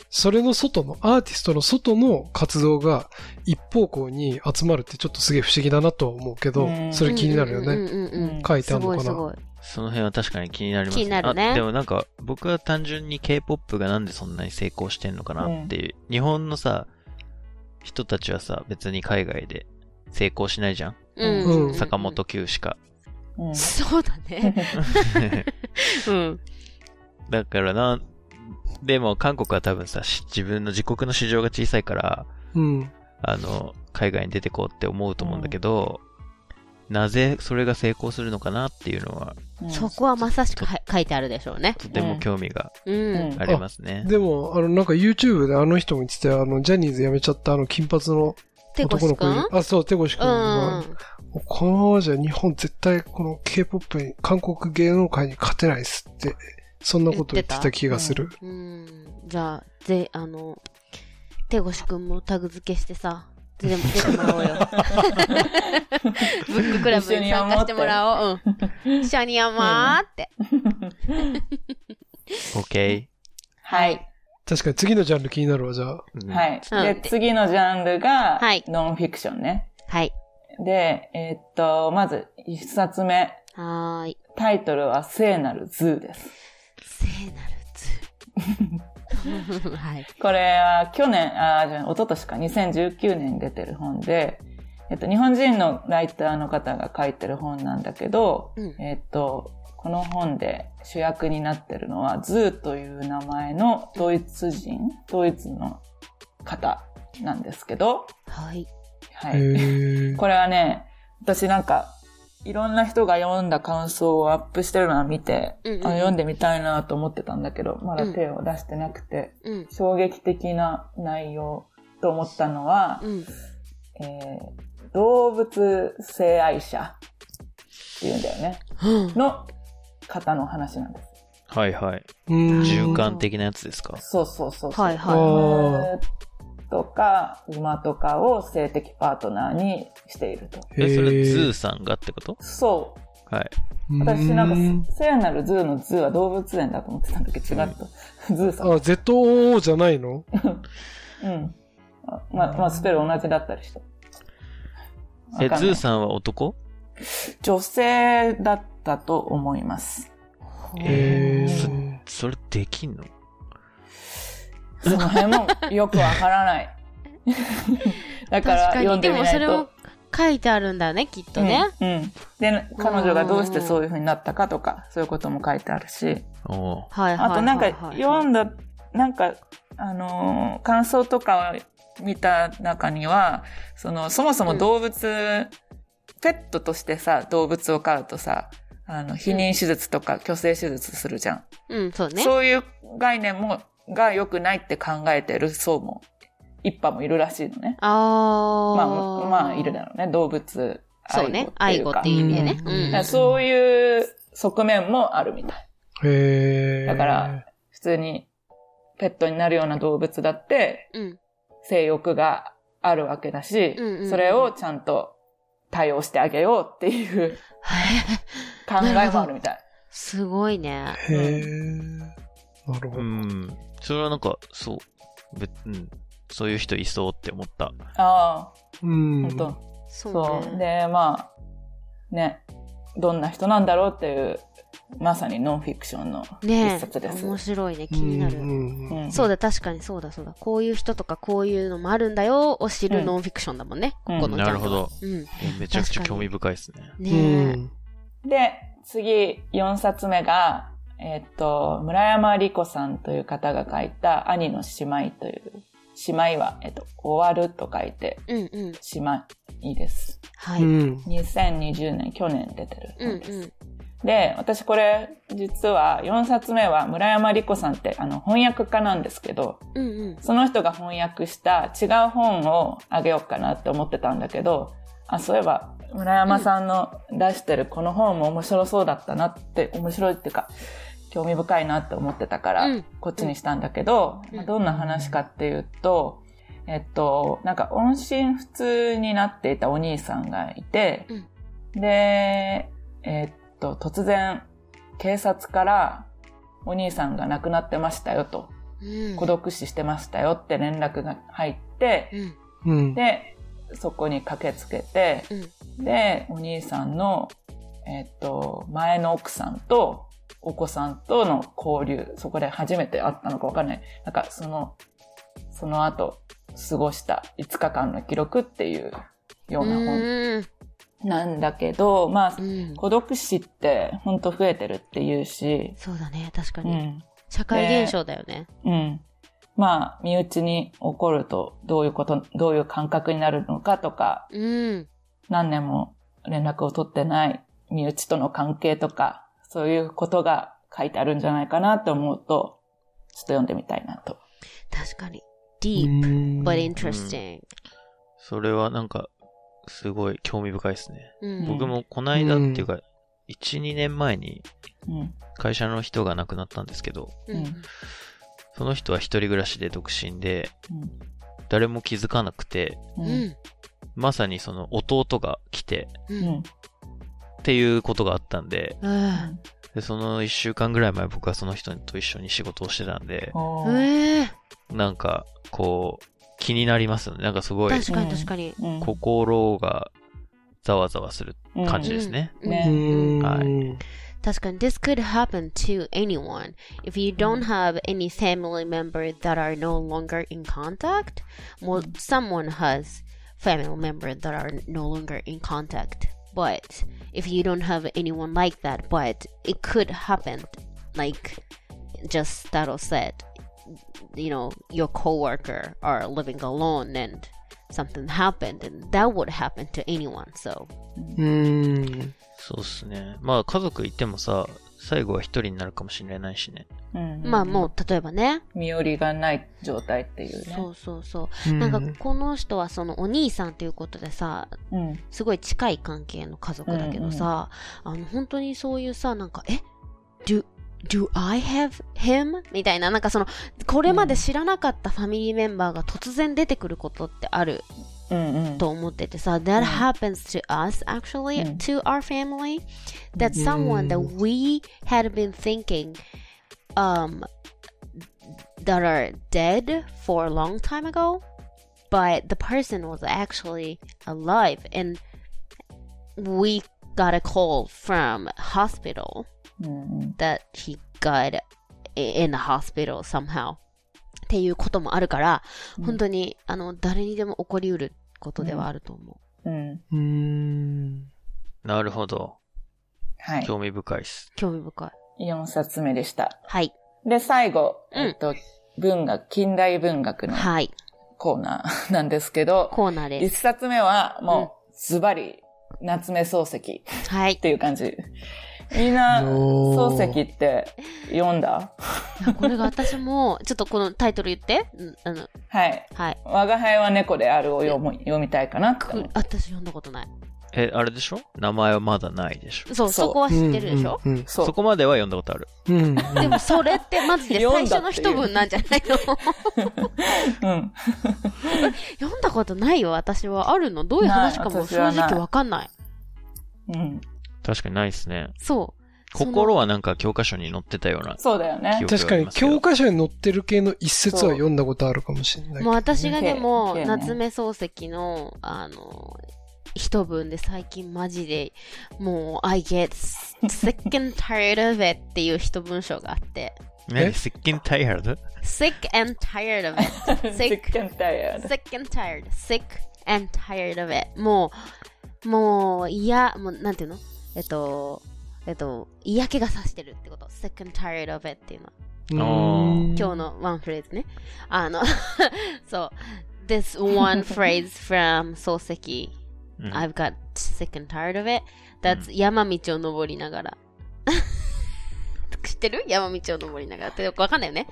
それの外の、アーティストの外の活動が一方向に集まるってちょっとすげえ不思議だなとは思うけどう、んそれ気になるよね。うんうんうんうん書いてすあるのかな？ごいすごい。その辺は確かに気になります気になるねあでもなんか、僕は単純に K-POP がなんでそんなに成功してんのかなっていう。日本のさ、人たちはさ、別に海外で成功しないじゃん。うん。坂本九しか。うん。そうだね。うん。だからな、でも韓国は多分さ、し自分の自国の市場が小さいから、うん。あの、海外に出てこうって思うと思うんだけど、なぜそれが成功するのかなっていうのは、うんそこはまさしくは書いてあるでしょうね。とても興味がうん。うんありますね。でも、あの、なんか YouTube であの人も言ってたよあの、ジャニーズ辞めちゃったあの金髪の手男の子いる。あ、そう、手越くんうが、ん。このままじゃ日本絶対この K-POP に、韓国芸能界に勝てないっすって、そんなこと言ってた気がする。うん。じゃあ、ぜ、あの、手越くんもタグ付けしてさ、出ても出てもらおうよ。ブッククラブに参加してもらおう。うん。一緒にやまーって。OK? はい。確かに次のジャンル気になるわ、じゃあ。うんはい。うんで、次のジャンルがはい、ノンフィクションね。はい。で、えーっと、まず、一冊目。はーい。タイトルは聖なるズーです。聖なるズー。はい。これは去年、あ、じゃあ、一昨年か、2019年に出てる本で、えっと、日本人のライターの方が書いてる本なんだけど、うんえっと、この本で主役になってるのは、ズーという名前のドイツ人、ドイツの方なんですけど、はい。はい。これはね、私なんか、いろんな人が読んだ感想をアップしてるのを見て、うんうんあ読んでみたいなと思ってたんだけど、まだ手を出してなくて、うん。衝撃的な内容と思ったのは、うん。えー動物性愛者っていうんだよね。うん。の方の話なんです。はいはい。うん獣姦的なやつですか？そうそうそうそう。はいはい犬とか馬とかを性的パートナーにしていると。え、それ、ズーさんがってこと？そう。はい。私なんうんか、聖なるズーのズーは動物園だと思ってたんだけど、違った？ズーさん。あ、ZOO じゃないの？うん。あまあ、まあ、スペル同じだったりして。え、ズーさんは男？女性だったと思います。へそー。それできんの？その辺もよくわからない。だから確かに。で読んでみないもそれもと。書いてあるんだよね、きっとね。うん。うんで、彼女がどうしてそういう風になったかとか、そういうことも書いてあるし。おうはいはいはいはい。あとなんか読んだ、なんか、あのー感想とかを見た中には、その、そもそも動物、ペットとしてさ、動物を飼うとさ、あの、避妊手術とか虚勢手術するじゃん。うん、そうね。そういう概念も、が良くないって考えてる層も、一派もいるらしいのね。あまー。あ、まあ、いるだろうね。動物愛護うか。そうね。愛護っていう意味でね。うんそういう側面もあるみたい。へー。だから、普通にペットになるような動物だって、うん。性欲があるわけだし、うんうんうんそれをちゃんと対応してあげようっていう考えもあるみたい。すごいね。へー。なるほうど。ん。それはなんか、そう。べうん。そういう人いそうって思った。ああ、うん。本当、そそう。うね。で、まあ、ね、どんな人なんだろうっていう、まさにノンフィクションの一ね冊です。面白いね。気になる。うんうんうんそうだ、確かにそうだ、そうだ。こういう人とかこういうのもあるんだよを知るうんノンフィクションだもんね。うんここのジャンルはなるほど。うん。えめちゃくちゃ興味深いですね。うね。で、次、4冊目が、えっと、村山理子さんという方が書いた兄の姉妹という、姉妹は、えっと、終わると書いて、うんうん。姉妹です。はい。うんうん。2020年、去年出てるう本です。ん。で、私これ、実は4冊目は村山理子さんって、あの、翻訳家なんですけど、うんうん。その人が翻訳した違う本をあげようかなって思ってたんだけど、あ、そういえば、村山さんの出してるこの本も面白そうだったなって、面白いっていうか、興味深いなって思ってたから、うんこっちにしたんだけど、うんまあどんな話かっていうと、えっと、なんか音信不通になっていたお兄さんがいて、で、えっと、突然、警察からお兄さんが亡くなってましたよと、うん。孤独死してましたよって連絡が入って、うん。うん。で、そこに駆けつけて、うん。で、お兄さんの、えっと、前の奥さんとお子さんとの交流、そこで初めて会ったのかわかんない。なんか、その、その後、過ごした5日間の記録っていうような本うん。なんだけど、まあう、ん。孤独死って本当増えてるっていうし、そうだね、確かに。うん。社会現象だよね。うん。まあ、身内に起こるとどういうこと、どういう感覚になるのかとか、うん。何年も連絡を取ってない身内との関係とか、そういうことが書いてあるんじゃないかなと思うと、ちょっと読んでみたいなと。確かに。Deep, but interesting. それはなんか、すごい興味深いですね。うん。僕もこの間っていうか、1、2年前にうん。会社の人が亡くなったんですけど、うん。その人は一人暮らしで独身で、うん。誰も気づかなくて。まさにその弟が来て。っていうことがあったんで、うん。でその一週間ぐらい前僕はその人と一緒に仕事をしてたんで、なんか、こう、気になりますよね。なんかすごい、確かに確かに。うん心がざわざわする感じですね。はい確かに this could happen to anyone. If you don't have any family member that are no longer in contact, well, someone has family member that are no longer in contact. But if you don't have anyone like that, but it could happen, like just Taro said, you know, your coworker are living alone and something happened, and that would happen to anyone. So, うん。そうっすね。まあ家族いてもさ、 最後は一人になるかもしれないしね。うんまあもう例えばね、身寄りがない状態っていうね。そうそうそう。なんかこの人はそのお兄さんということでさ、うん。すごい近い関係の家族だけどさ、あの本当にそういうさ、なんか、え？Do, do I have him? みたいな、なんかその、これまで知らなかったファミリーメンバーが突然出てくることってあるうんうん。と思っててさ、that happens to us actually, うん to our family. That someone that we had been thinking um that are dead for a long time ago, but the person was actually alive and we got a call from hospital うんうん。 that he got in the hospital somehow っていうこともあるから、本当にあの誰にでも起こりうることではあると思う。うん。うん。なるほど。はい。興味深いっす。興味深い。4冊目でした。はい。で、最後、うんえっと、文学、近代文学のはい。コーナーなんですけど、コーナー1です。冊目はもう、ズバリ、夏目漱石っはい。ていう感じ。みんな、漱石って読んだ？これが私も、ちょっとこのタイトル言って。うんあの、はい。はい。我が輩は猫であるを読む読みたいかな私読んだことない。え、あれでしょ？名前はまだないでしょそう、そうそこは知ってるでしょ、うん。そ。そうこまでは読んだことある。うん。でもそれってマジで最初の一文なんじゃないの？うん。読んだことないよ、私は。あるの？どういう話かも正直わかんない。うん。確かにないっすね。そう。心はなんか教科書に載ってたようなそうだよね確かに教科書に載ってる系の一節は読んだことあるかもしれないけど。もう私がでも、夏目漱石の、あの、一文で最近マジで、もう、I get sick and tired of it っていう一文章があって、ね、接近タイヤー sick and tired of it. sick, Sick and tired. sick and tired. sick and tired of it. もう、もう、いや、もう、なんていうの？えっと、えっと、嫌気がさしてるってこと。sick and tired of it っていうのは。うん今日のワンフレーズね。あの、そう。This one phrase from 漱石。うん I've got sick and tired of it. That's 山道を登りながら。知ってる？山道を登りながらってよくわかんないよね。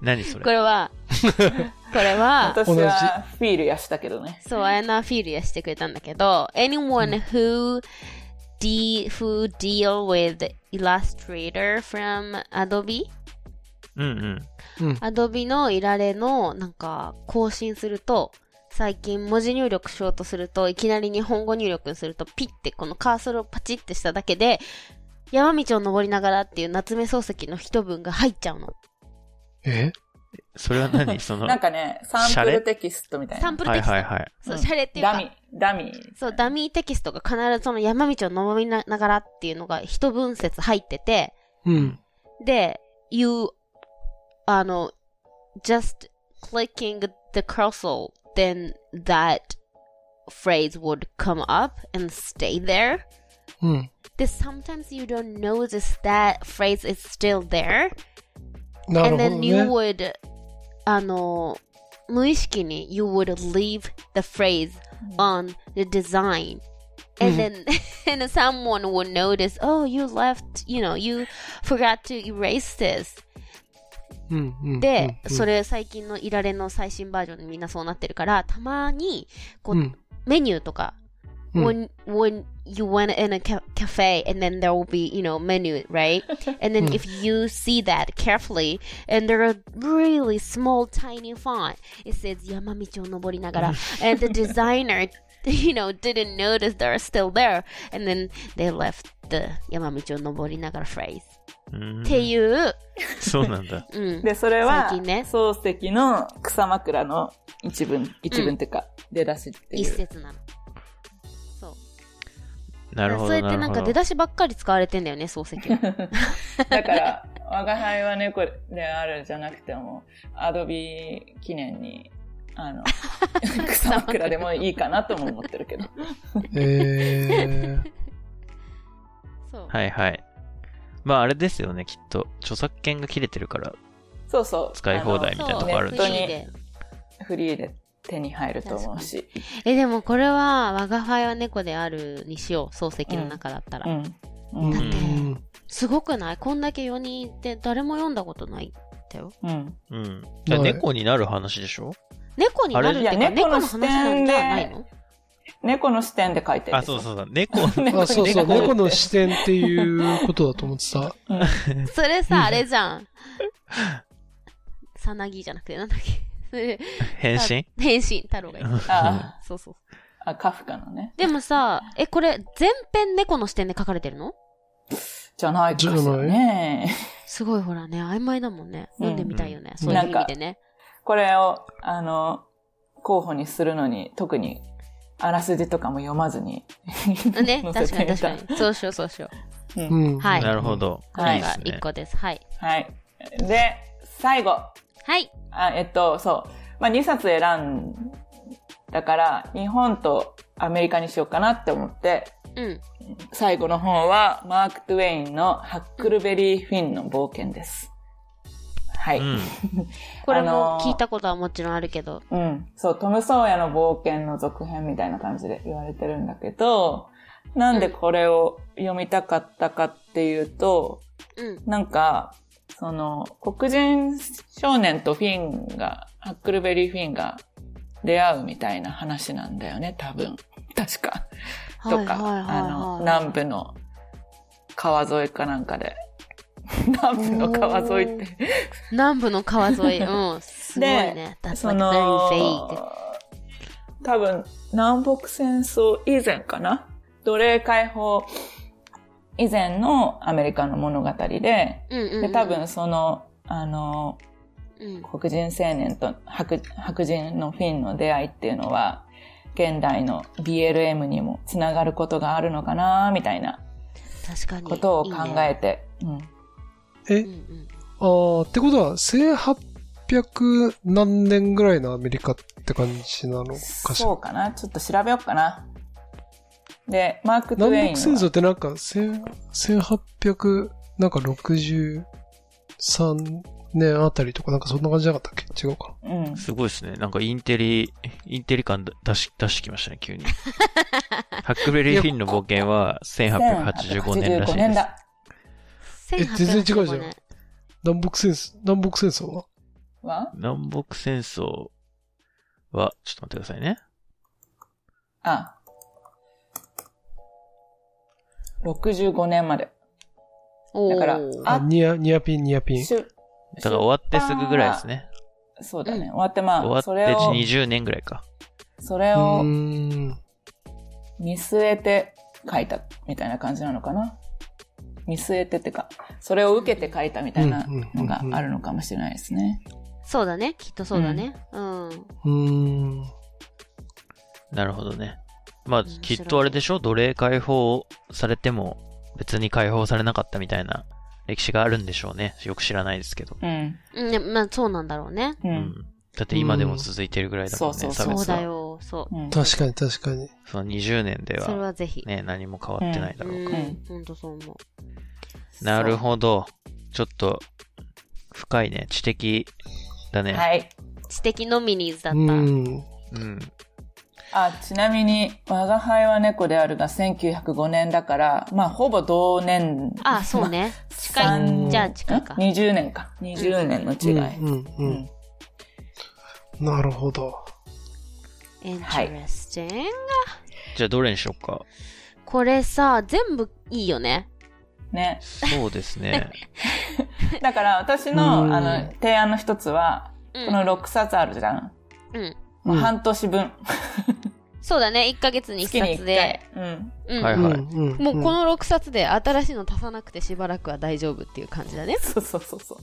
何それ？これは、これは、私はフィールやしたけどね。そう、アヤナ・フィールやしてくれたんだけど、anyone who D who deal with Illustrator from Adobe? うんうん。Adobe のいられのなんか更新すると、最近文字入力しようとすると、いきなり日本語入力すると、ピッてこのカーソルをパチッてしただけで、山道を登りながらっていう夏目漱石の一文が入っちゃうの。え？それは何その、なんかね、サンプルテキストみたいな。サンプルはテキスト。いはいはい。そう、うんシャレっていうか。ダミー、ダミー。そう、ダミーテキストが必ずその山道を登りながらっていうのが一文節入ってて、うん。で、you, あの、just clicking the cursor, then that phrase would come up and stay there. うん。Then sometimes you don't notice that phrase is still there. なる and ほど then you ね。would, あの、無意識に you would leave the phrase on the design. And then, and someone would notice, oh, you left, you know, you forgot to erase this. で、うんそ、れ最近のいられの最新バージョンでみんなそうなってるから、たまに、こう、うん。メニューとか、うん when, when you went in a ca- cafe and then there will be, you know, menu, right? And then if you see that carefully and there are really small tiny font, it says 山道を登りながら and the designer, you know, didn't notice they're still there and then they left the 山道を登りながら phrase うんっていう、そうなんだ。うん。で、それは、最近ね漱石の草枕の一文、一文っていうか、出だしっていう。一節なの。 そう。なるほど。そうやってなんか出だだしばっかり使われてんだよね、漱石は。だから、我が輩は猫であるじゃなくても、アドビ記念に、あの、草枕でもいいかなとも思ってるけど。えー、そう。はいはい。まああれですよね、きっと。著作権が切れてるから。そうそう。使い放題みたいなとこあるんでしょそうフリーで。あのフリーで手に入ると思うし。え、でもこれは、我が輩は猫であるにしよう、漱石の中だったら。うん。うんだってうんすごくない？こんだけ4人いて誰も読んだことないんだよ。うん。うん。だから猫になる話でしょ？猫になるってか、猫の猫の視点話なんじゃないでの？猫の視点で書いてるあ、そうそうだ。猫、あ、そうそう、猫 猫の視点っていうことだと思ってた。うんそれさ、あれじゃん。さなぎじゃなくて、なんだっけ？変身？変身、太郎が言う。あそうそう。あ、カフカのね。でもさ、え、これ、全編猫の視点で書かれてるの？じゃないかしね。すごいほらね、曖昧だもんね。うん読んでみたいよね。うんそういう意味でね。これを、あの、候補にするのに、特に、あらすじとかも読まずに。ね、載確かせてみたに確かに。そうしよう、そうしよう。うんうん。はいなるほど。これがいいですね1。個です。はい。はい。で、最後。はい。あ、えっと、そう。まあ、2冊選んだから、日本とアメリカにしようかなって思って、うん。最後の方は、マーク・トゥエインのハックルベリー・フィンの冒険です。はい。うん。これあのーも聞いたことはもちろんあるけど。うん。そう、トム・ソーヤの冒険の続編みたいな感じで言われてるんだけど、なんでこれを読みたかったかっていうと、うん。なんか、その、黒人少年とフィンが、ハックルベリー・フィンが出会うみたいな話なんだよね、多分。確か。とか、あの、南部の川沿いかなんかで。南部の川沿いって。南部の川沿い。うん。すごいね。That's そ like の very vague. 多分、南北戦争以前かな？奴隷解放以前のアメリカの物語で、うんうんうん。で、多分その、あの、うん。黒人青年と白白人のフィンの出会いっていうのは、現代の BLM にもつながることがあるのかなみたいな確かに。ことを考えて。て、うんえう、んうん。あーってことは、1800何年ぐらいのアメリカって感じなのかしら？そうかなちょっと調べようかな。で、マーク・トゥエインは南北戦争ってなんか、千1800、なんか63年あたりとかなんかそんな感じじゃなかったっけ？違うかうん。すごいですね。なんかインテリ、インテリ感出し、出してきましたね、急に。ハックベリーフィンの冒険は1885年らしい1885年です。だ。え全然違うじゃん1885年南北戦争、南北戦争は？は？南北戦争は、ちょっと待ってくださいね。あ、65年まで。だからあ、あニア、ニアピン、ニアピン。しゅだから終わってすぐぐらいですね。そうだね。うん終わってまあ、終わってそれを、20年ぐらいか。うそれをーん。見据えて書いたみたいな感じなのかな？見据えてってか、それを受けて書いたみたいなのがあるのかもしれないですね。そうだね。きっとそうだね。うん。うーん。なるほどね。まあきっとあれでしょ？奴隷解放されても別に解放されなかったみたいな歴史があるんでしょうね。よく知らないですけど。うん。うん、でまあそうなんだろうね。う。うんん。だって今でも続いてるぐらいだもんね、うん差別はそうだよ。そう。うん確かに確かに。その20年でそれははぜひ。ね、何も変わってないだろうから。うん。ほんとそう思う。なるほど。ちょっと、深いね。知的だね。はい。知的ノミニーズだった。うん。うん。あ、ちなみに、我が輩は猫であるが1905年だから、まあ、ほぼ同年。あ、そうね。近三い。じゃあ近いか。20年か。20年の違い。うん、うん、ううんん。なるほど。interesting. じゃあどれにしようか？これさ、全部いいよね。ね。そうですね。だから、私うんの、あの、提案の一つは、うんこの6冊あるじゃん。うん。まあうん半年分。そうだね。1ヶ月に1月に1冊で。回。うん。うんはいはいうんうんもうこの6冊で新しいの足さなくてしばらくは大丈夫っていう感じだね。そうそうそうそう。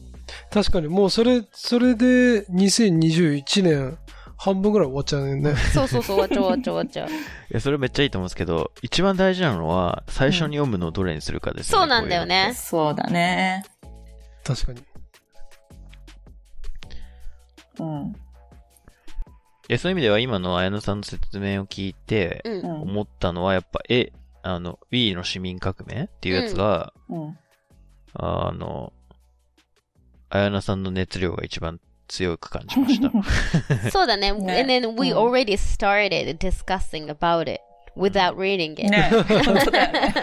確かに、もうそれ、それで2021年半分ぐらい終わっちゃうね。そうそうそう、終わっちゃう終わっちゃう終わっちゃう。いや、それめっちゃいいと思うんですけど、一番大事なのは、最初に読むのをどれにするかですよね。そうなんだよね。そうだね。確かに。うん。いや、そういう意味では今の綾野さんの説明を聞いて、うん。うん。思ったのは、やっぱ、え、あの、Wii の市民革命っていうやつが、うん。あの、綾野さんの熱量が一番強く感じました。そうだね。ね And then we うん already started discussing about it without reading it. ね 本当だよね。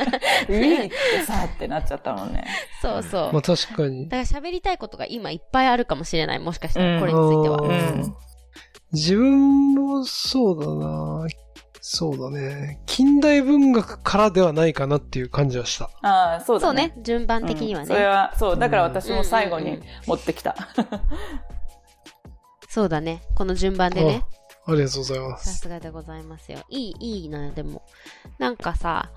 ウィーってさってなっちゃったもんね。そうそう。まあ確かに。だから喋りたいことが今いっぱいあるかもしれない。もしかしたら、これについては。うんうん。自分もそうだなそうだね。近代文学からではないかなっていう感じはした。ああ、そうだね。そうね。順番的にはうんそれね。は、そう。だから私も最後にうんうんうん持ってきた。そうだね。この順番でね。ありがとうございまさす。すがでございますよ。いい、いいな、でも。なんかさ、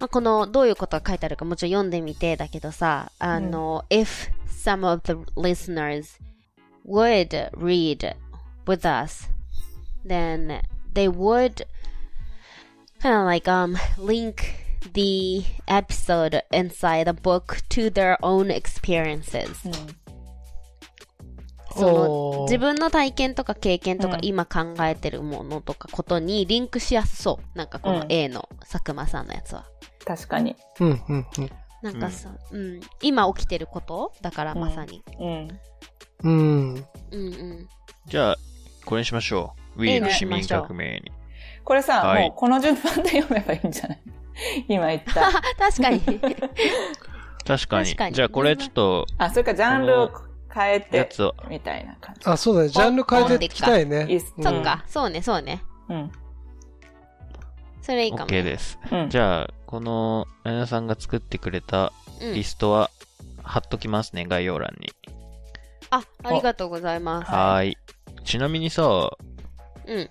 まあ、この、どういうことが書いてあるかもちろん読んでみてだけどさ、あの、if some of the listeners would read with us, then they would kind of like, um, link the episode inside the book to their own experiences. そのおー自分の体験とか経験とかうん今考えてるものとかことにリンクしやすそう。なんかこのうん A の佐久間さんのやつは。確かに。うん、うん、うん。なんかさ、うん、今起きてること？だからまさに。うん。うん。うんうん。じゃあ、これにしましょう。Wii の市民革命に。これさ、はいもうこの順番で読めばいいんじゃない？今言った。確かに。確かに。確かにじゃあこれちょっと、あ、それかジャンルを変えやて、つを、みたいな感じ。あ、そうだね。ジャンル変えていきたいね。いいっすうんそっか、そうね、そうね。うん。それいいかも。OK です。うん。じゃあ、この、あやなさんが作ってくれたうんリストは、貼っときますね、概要欄に。あ、ありがとうございます。はーい。ちなみにさ、うん。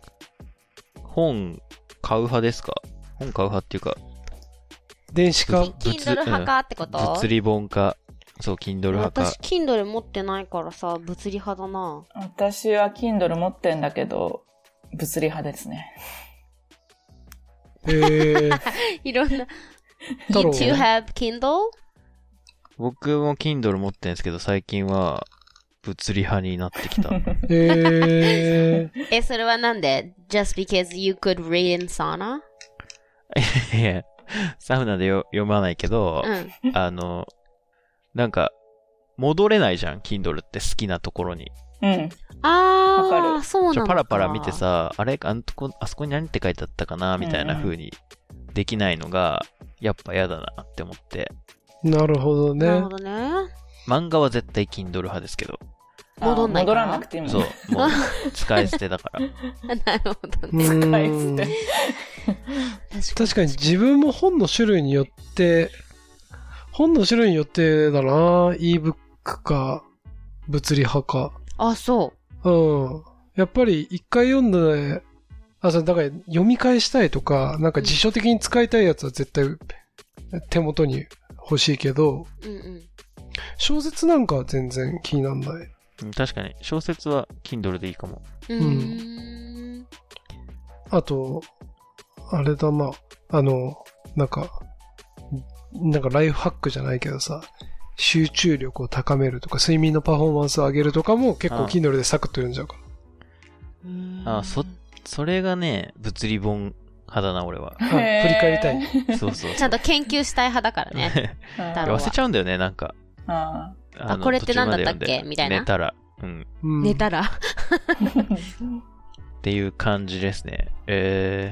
本買う派ですか？本買う派っていうか、電子化。Kindle 派かってこと？物理本か、そう、Kindle 派か私、。Kindle 持ってないからさ、物理派だな。私は Kindle 持ってんだけど、物理派ですね。えー、いろんな。太 You have Kindle? 僕も Kindle 持ってるんですけど、最近は、物理派になってきた。えー、え、それはなんで ?just because you could read in sauna? いや、サウナでよ読まないけど、うん。あの、なんか、戻れないじゃん、Kindle って好きなところに。うん。あわかー、るちょそうなのか。パラパラ見てさ、あれあのとこ、あそこに何って書いてあったかな？みたいな風にできないのが、やっぱ嫌だなって思って。なるほどねなるほ。どね。漫画は絶対 Kindle 派ですけど。戻んない戻らなくていいもんそう、もう、使い捨てだから。なるほどうね。使い捨て。確かに自分も本の種類によって、本の種類によってだな ebook か、物理派か。あ、そうん。やっぱり一回読んで、あ、そう、だから読み返したいとか、なんか辞書的に使いたいやつは絶対手元に欲しいけど、う。うんうん。小説なんかは全然気にならない。うん確かに、小説は Kindle でいいかも。うーん。あと、あれだな、あの、なんか、なんかライフハックじゃないけどさ、集中力を高めるとか、睡眠のパフォーマンスを上げるとかも結構ああ Kindle でサクッと読んじゃうから。あ、そ、それがね、物理本派だな、俺は。あ振り返りたい。そうそう。ちゃんと研究したい派だからね。忘れちゃうんだよね、なんか。ああのこれって何だったっけ？みたいな寝たら。うん。うん寝たら？っていう感じですね。え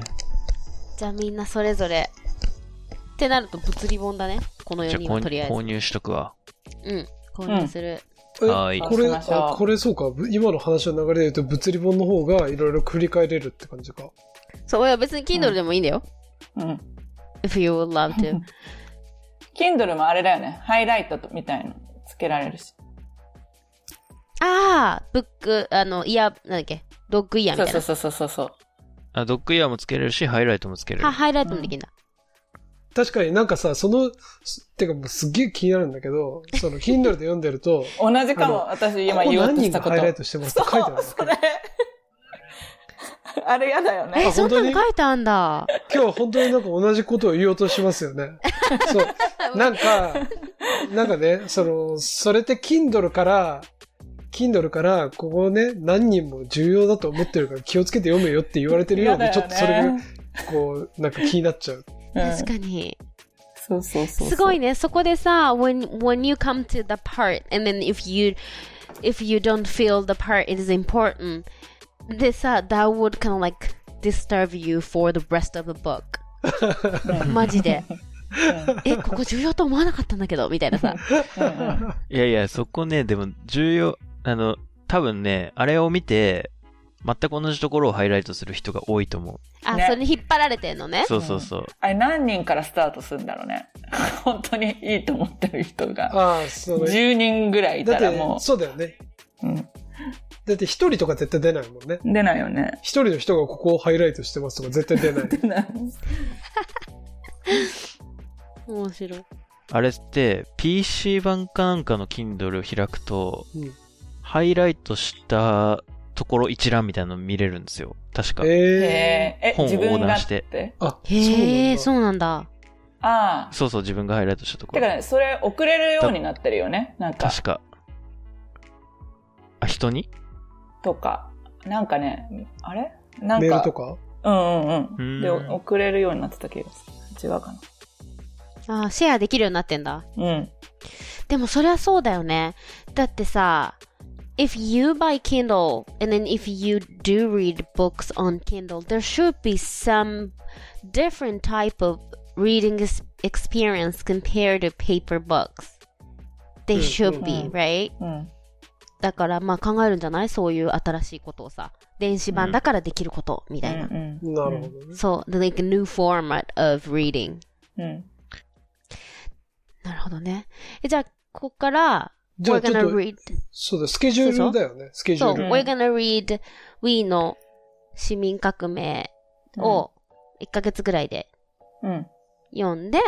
じゃあみんなそれぞれ。ってなると物理本だね。このー、じ4人はとりあえず。購入しとくわ。うん。購入する。えはいこれ、あこれそうか。ぶ今の話の流れで言うと物理本の方がいろいろ繰り返れるって感じか。そう、いや別に Kindle でもいいんだよ。うん。if you would love to. Kindle もあれだよね。ハイライトみたいなのつけられるし。ああ、ブック、あの、イヤー、なんだっけ、ドッグイヤーみたいな。そうそうそうそうそう。あ、ドッグイヤーもつけれるし、ハイライトもつけれるは、。ハイライトもできるんだ。確かになんかさ、その、すてかもうすっげえ気になるんだけど、その Kindle で読んでると、同じかも。私今言おう何人としたこと。がハイライトしてますって書いてあるんだそれ。あれやだよえ、ね。そんなの本当に書いてあんだ。今日本当になんか同じことを言おうとしますよね。そう。なんか、なんかね、その、それって Kindle から、Kindle から、ここね、何人も重要だと思ってるから気をつけて読めよって言われてるようで、ちょっとそれが、こう、なんか気になっちゃう。確かに。に。そうそうそうそう。すごいね。そこでさ、when, when you come to the part, and then if you, if you don't feel the part is important, でさ、that would kind of like disturb you for the rest of the book. マジで。え、ここ重要と思わなかったんだけど、みたいなさ。いやいや、そこね、でも重要、あの、多分ね、あれを見て、全く同じところをハイライトする人が多いと思う。あ、ねそれに引っ張られてんのね。そうそうそう。あれ何人からスタートするんだろうね。本当にいいと思ってる人が。ああ、そうね。10人ぐらいいたらも、そうだよね。う、うん、だって一人とか絶対出ないもんね。出ないよね。一人の人がここをハイライトしてますとか絶対出ない。出ない。面白い。あれって、PC 版かなんかの Kindle を開くと、うんハイライトしたところ一覧みたいなの見れるんですよ。確か。えへえ、え、本を横断して？てー、あ、へえ、そうそうなんだ。ああ。そうそう、自分がハイライトしたところ。てかね、それ送れるようになってるよね。なんか、確か。あ、人に？とか。なんかね、あれななんんだ。メールかと、かうんうんううんん。で、送れるようになってた気がする。違うかあシェアできるようになってんだ。な。うん。でもそれはそうだよね。だってさ、if you buy Kindle and then if you do read books on Kindle, there should be some different type of reading ex- experience compared to paper books. They うん should う be, ん right? うん。だからまあ考えるんじゃない？そういう新しいことをさ。電子版だからできることみたいな。うんなるほどね。そう、the like new format of reading. うん。なるほどね。えじゃあ、ここから、じゃ we're あちょっ gonna と、read そうだ、スケジュールだよね。スケジュそう、ール。うん we're gonna read We の市民革命を1ヶ月ぐらいでうん。読んで、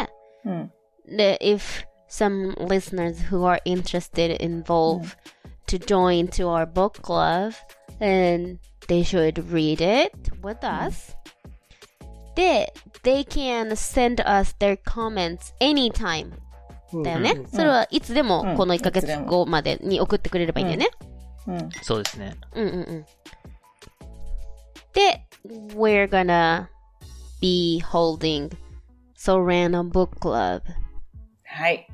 うん。で、if some listeners who are interested involved to join to our book club, then they should read it with us. で、they can send us their comments anytime うんだよね。うんそれはいつでもうんこの1ヶ月いつでも後までに送ってくれればいいんだよね。うん。そうですね。うんうんうん。で、we're gonna be holding So Random Book Club. はい。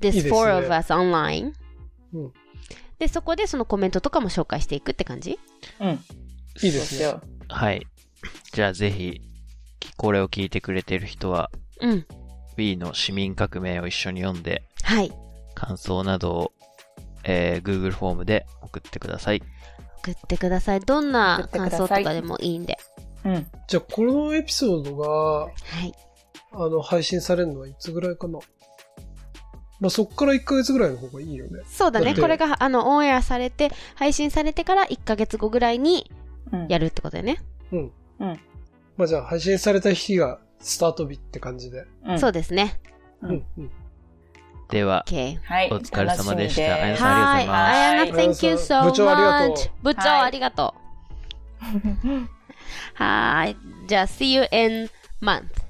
This いいですね four of us online. うん で、そこでそのコメントとかも紹介していくって感じ？うん。いいですよはい。じゃあぜひ、これを聞いてくれてる人は、うん。Wii の市民革命を一緒に読んで、はい。感想などを、えー Google フォームで送ってください。送ってください。どんな感想とかでもいいんで。うん。じゃあ、このエピソードが、はい。あの、配信されるのはいつぐらいかな？まあ、そっから1ヶ月ぐらいの方がいいよね。そうだね。これが、あの、オンエアされて、配信されてから1ヶ月後ぐらいにうん。やるってことだよね。うん。うん。まあ、じゃあ、配信された日がスタート日って感じで。うん。そうですね。ううんん。うん。では。はい。お疲れ様でしたあやさんありがとうございますはい。あやな、はい thank you so 部長ありがとう much. 部長はいありがとう。はい。じゃあ、see you in month.